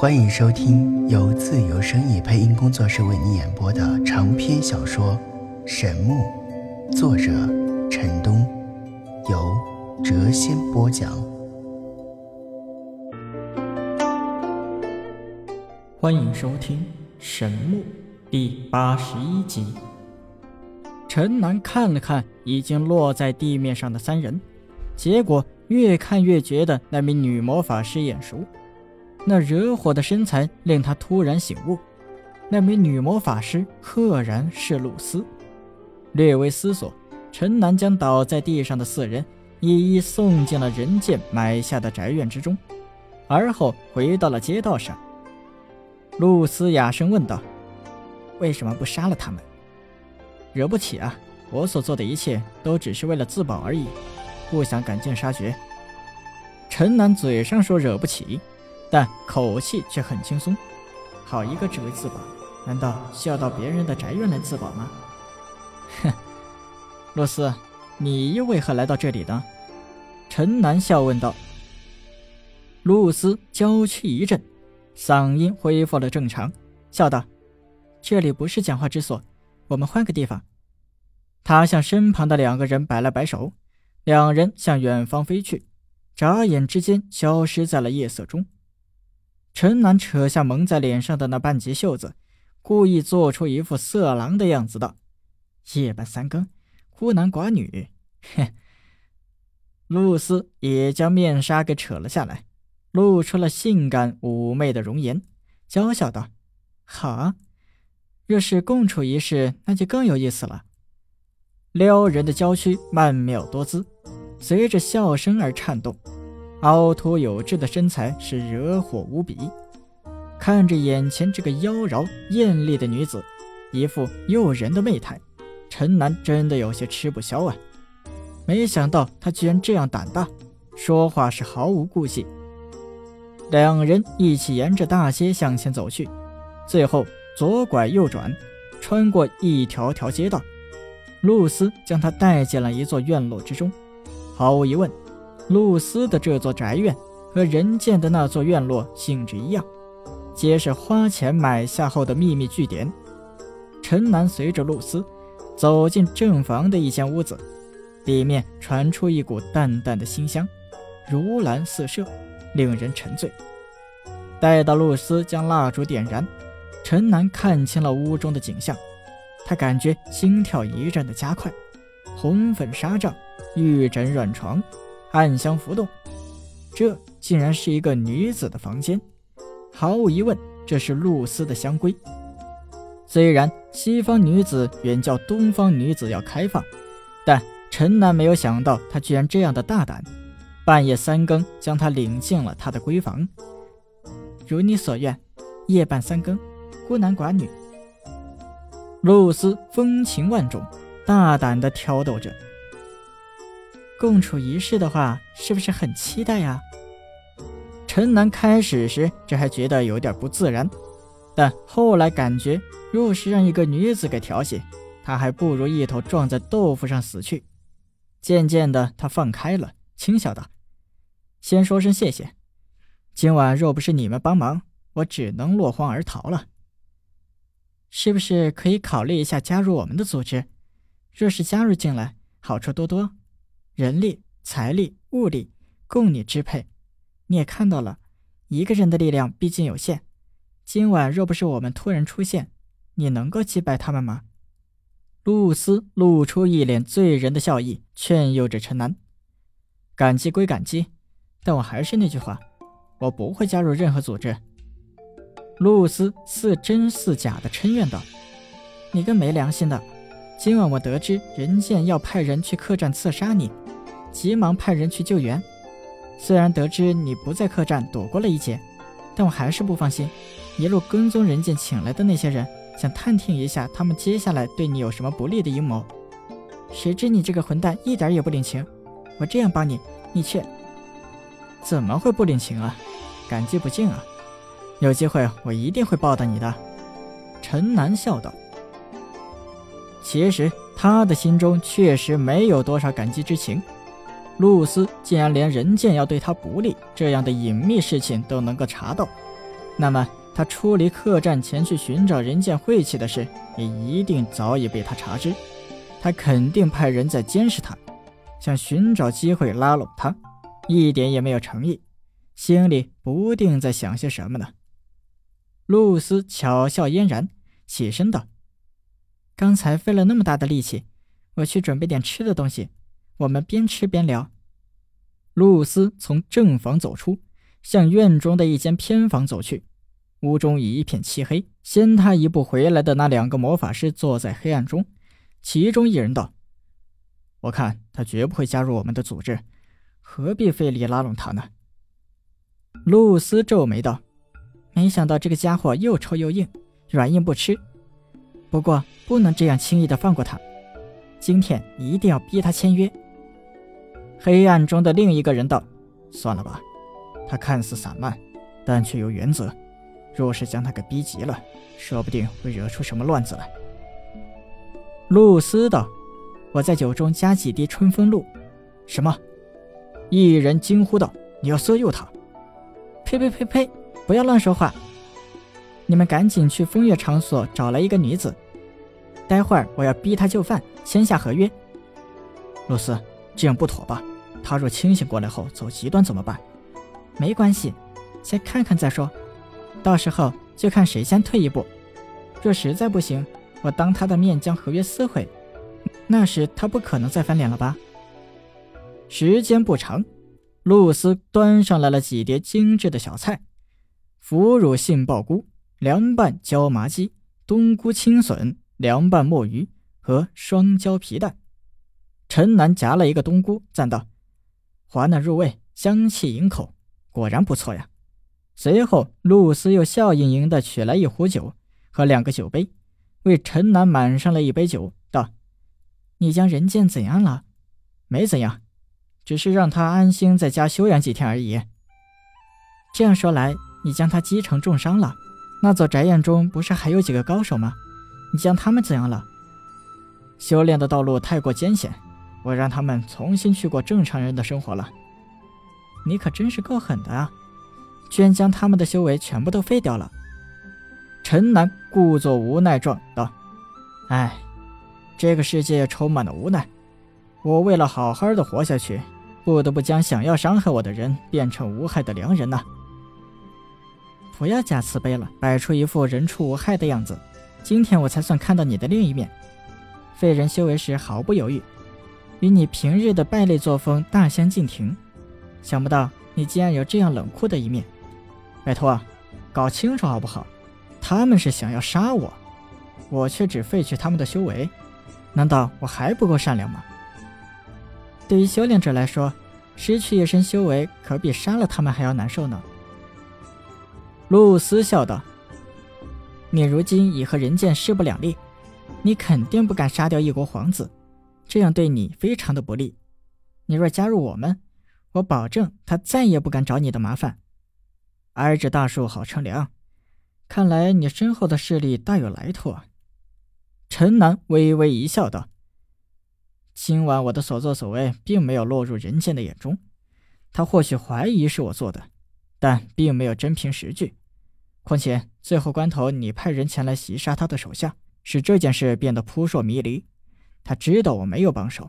欢迎收听由自由声意配音工作室为你演播的长篇小说《神木》，作者陈东，由谪仙播讲。欢迎收听《神木》第八十一集。陈南看了看已经落在地面上的三人，结果越看越觉得那名女魔法师眼熟。那惹火的身材令他突然醒悟，那名女魔法师赫然是露丝。略微思索，陈南将倒在地上的四人一一送进了人剑埋下的宅院之中，而后回到了街道上。露丝哑声问道：“为什么不杀了他们？惹不起啊！我所做的一切都只是为了自保而已，不想赶尽杀绝。”陈南嘴上说惹不起。但口气却很轻松，好一个只为自保，难道需要到别人的宅院来自保吗？哼，露丝，你又为何来到这里呢？陈南笑问道。露丝娇躯一震，嗓音恢复了正常，笑道：“这里不是讲话之所，我们换个地方。”他向身旁的两个人摆了摆手，两人向远方飞去，眨眼之间消失在了夜色中。陈南扯下蒙在脸上的那半截袖子，故意做出一副色狼的样子道：“夜半三更，孤男寡女。”哼。露丝也将面纱给扯了下来，露出了性感妩媚的容颜，娇笑道：“好啊，若是共处一室，那就更有意思了。”撩人的娇躯曼妙多姿，随着笑声而颤动。凹凸有致的身材是惹火无比，看着眼前这个妖娆艳丽的女子，一副诱人的媚态，陈楠真的有些吃不消啊！没想到她居然这样胆大，说话是毫无顾忌。两人一起沿着大街向前走去，最后左拐右转，穿过一条条街道，露丝将她带进了一座院落之中。毫无疑问。露丝的这座宅院和人建的那座院落性质一样，皆是花钱买下后的秘密据点。陈南随着露丝走进正房的一间屋子，里面传出一股淡淡的馨香，如兰四射，令人沉醉。待到露丝将蜡烛点燃，陈南看清了屋中的景象，他感觉心跳一阵的加快，红粉纱帐，玉枕软床。暗香浮动，这竟然是一个女子的房间。毫无疑问，这是露丝的香闺。虽然西方女子远较东方女子要开放，但陈南没有想到她居然这样的大胆，半夜三更将她领进了她的闺房。如你所愿，夜半三更，孤男寡女。露丝风情万种，大胆地挑逗着。共处一室的话，是不是很期待呀？陈南开始时这还觉得有点不自然，但后来感觉，若是让一个女子给调戏，他还不如一头撞在豆腐上死去。渐渐的，他放开了，轻笑道：“先说声谢谢，今晚若不是你们帮忙，我只能落荒而逃了。是不是可以考虑一下加入我们的组织？若是加入进来，好处多多。”人力、财力、物力供你支配，你也看到了，一个人的力量毕竟有限。今晚若不是我们突然出现，你能够击败他们吗？露丝露出一脸醉人的笑意，劝诱着陈南。感激归感激，但我还是那句话，我不会加入任何组织。露丝似真似假的嗔怨道：“你个没良心的！今晚我得知人剑要派人去客栈刺杀你。”急忙派人去救援，虽然得知你不在客栈躲过了一劫，但我还是不放心。一路跟踪人剑请来的那些人，想探听一下他们接下来对你有什么不利的阴谋。谁知你这个混蛋一点也不领情，我这样帮你，你却怎么会不领情啊？感激不尽啊！有机会我一定会报答你的。陈南笑道。其实他的心中确实没有多少感激之情。露丝竟然连人剑要对他不利这样的隐秘事情都能够查到，那么他出离客栈前去寻找人见晦气的事，也一定早已被他查知。他肯定派人在监视他，想寻找机会拉拢他，一点也没有诚意，心里不定在想些什么呢。露丝巧笑嫣然，起身道：“刚才费了那么大的力气，我去准备点吃的东西，我们边吃边聊。”露丝从正房走出，向院中的一间偏房走去。屋中一片漆黑，先他一步回来的那两个魔法师坐在黑暗中。其中一人道：“我看他绝不会加入我们的组织，何必费力拉拢他呢？”露丝皱眉道：“没想到这个家伙又臭又硬，软硬不吃。不过不能这样轻易的放过他，今天一定要逼他签约。”黑暗中的另一个人道：“算了吧，他看似散漫，但却有原则。若是将他给逼急了，说不定会惹出什么乱子来。”露丝道：“我在酒中加几滴春风露。”什么？一人惊呼道：“你要色诱他？”呸呸呸呸！不要乱说话！你们赶紧去风月场所找来一个女子，待会儿我要逼她就范，签下合约。露丝。这样不妥吧？他若清醒过来后走极端怎么办？没关系，先看看再说。到时候就看谁先退一步。若实在不行，我当他的面将合约撕毁，那时他不可能再翻脸了吧？时间不长，露丝端上来了几碟精致的小菜：腐乳杏鲍菇、凉拌椒麻鸡、冬菇青笋、凉拌墨鱼和双椒皮蛋。陈南夹了一个冬菇，赞道：“滑嫩入味，香气盈口，果然不错呀。”随后，露丝又笑盈盈地取来一壶酒和两个酒杯，为陈南满上了一杯酒，道：“你将人剑怎样了？没怎样，只是让他安心在家休养几天而已。这样说来，你将他击成重伤了。那座宅院中不是还有几个高手吗？你将他们怎样了？修炼的道路太过艰险。”我让他们重新去过正常人的生活了。你可真是够狠的啊！居然将他们的修为全部都废掉了。陈南故作无奈状道：“哎，这个世界充满了无奈。我为了好好的活下去，不得不将想要伤害我的人变成无害的良人呐。不要假慈悲了，摆出一副人畜无害的样子。今天我才算看到你的另一面。废人修为时毫不犹豫。”与你平日的败类作风大相径庭，想不到你竟然有这样冷酷的一面。拜托，搞清楚好不好？他们是想要杀我，我却只废去他们的修为，难道我还不够善良吗？对于修炼者来说，失去一身修为可比杀了他们还要难受呢。露丝笑道：“你如今已和人剑势不两立，你肯定不敢杀掉一国皇子。”这样对你非常的不利。你若加入我们，我保证他再也不敢找你的麻烦。挨着大树好乘凉，看来你身后的势力大有来头啊。陈南微微一笑，道：“今晚我的所作所为，并没有落入人间的眼中。他或许怀疑是我做的，但并没有真凭实据。况且最后关头，你派人前来袭杀他的手下，使这件事变得扑朔迷离。”他知道我没有帮手，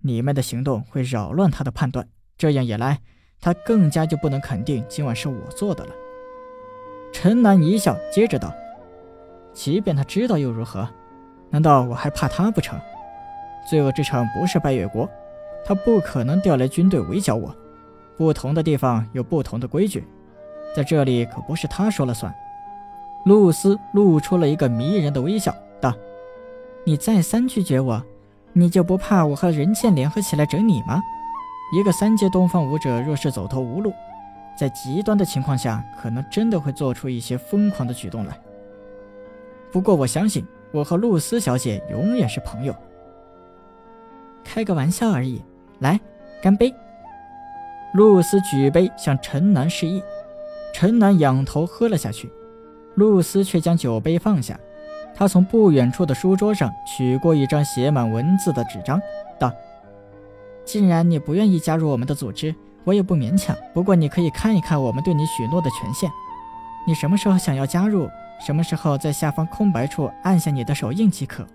你们的行动会扰乱他的判断，这样一来，他更加就不能肯定今晚是我做的了。陈南一笑，接着道：“即便他知道又如何？难道我还怕他不成？罪恶之城不是拜月国，他不可能调来军队围剿我。不同的地方有不同的规矩，在这里可不是他说了算。”露丝露出了一个迷人的微笑，道：“你再三拒绝我。”你就不怕我和人剑联合起来整你吗？一个三阶东方武者，若是走投无路，在极端的情况下，可能真的会做出一些疯狂的举动来。不过我相信，我和露丝小姐永远是朋友。开个玩笑而已，来，干杯！露丝举杯向陈南示意，陈南仰头喝了下去，露丝却将酒杯放下。他从不远处的书桌上取过一张写满文字的纸张，道：“既然你不愿意加入我们的组织，我也不勉强。不过你可以看一看我们对你许诺的权限。你什么时候想要加入，什么时候在下方空白处按下你的手印即可。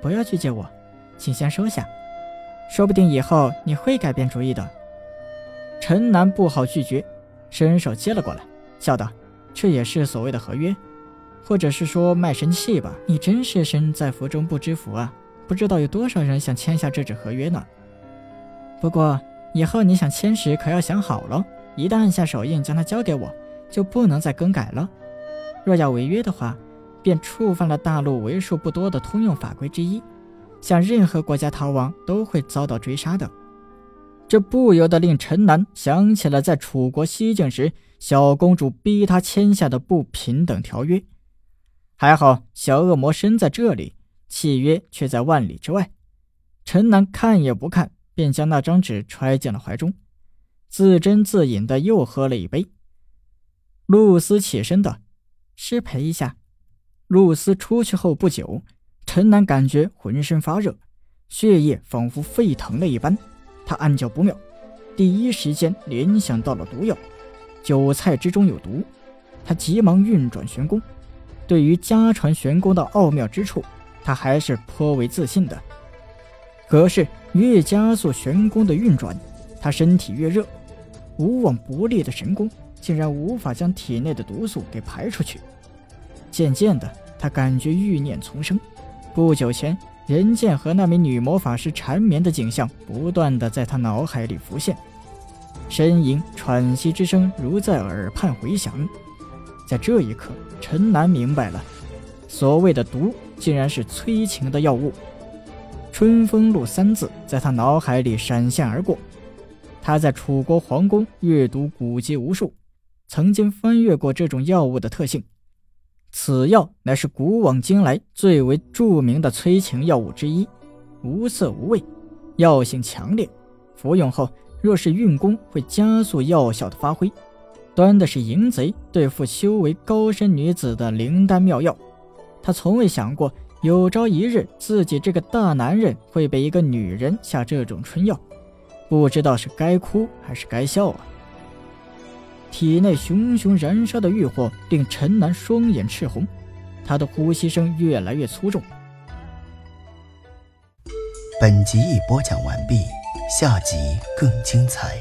不要拒绝我，请先收下，说不定以后你会改变主意的。陈楠不好拒绝，伸手接了过来，笑道：“这也是所谓的合约，或者是说卖身契吧？你真是身在福中不知福啊！不知道有多少人想签下这纸合约呢。不过以后你想签时可要想好了，一旦按下手印将它交给我，就不能再更改了。若要违约的话，便触犯了大陆为数不多的通用法规之一，向任何国家逃亡都会遭到追杀的。”这不由得令陈南想起了在楚国西境时，小公主逼他签下的不平等条约。还好小恶魔身在这里，契约却在万里之外。陈南看也不看，便将那张纸揣进了怀中，自斟自饮的又喝了一杯。露丝起身道：“失陪一下。”露丝出去后不久，陈南感觉浑身发热，血液仿佛沸腾了一般。他暗叫不妙，第一时间联想到了毒药，韭菜之中有毒。他急忙运转玄功，对于家传玄功的奥妙之处，他还是颇为自信的。可是越加速玄功的运转，他身体越热，无往不利的神功竟然无法将体内的毒素给排出去。渐渐的，他感觉欲念丛生。不久前。人剑和那名女魔法师缠绵的景象不断的在他脑海里浮现，呻吟、喘息之声如在耳畔回响。在这一刻，陈南明白了，所谓的毒，竟然是催情的药物。春风露三字在他脑海里闪现而过。他在楚国皇宫阅读古籍无数，曾经翻阅过这种药物的特性。此药乃是古往今来最为著名的催情药物之一，无色无味，药性强烈。服用后，若是运功，会加速药效的发挥。端的是淫贼对付修为高深女子的灵丹妙药。他从未想过，有朝一日自己这个大男人会被一个女人下这种春药，不知道是该哭还是该笑啊！体内熊熊燃烧的欲火令陈南双眼赤红，他的呼吸声越来越粗重。本集已播讲完毕，下集更精彩。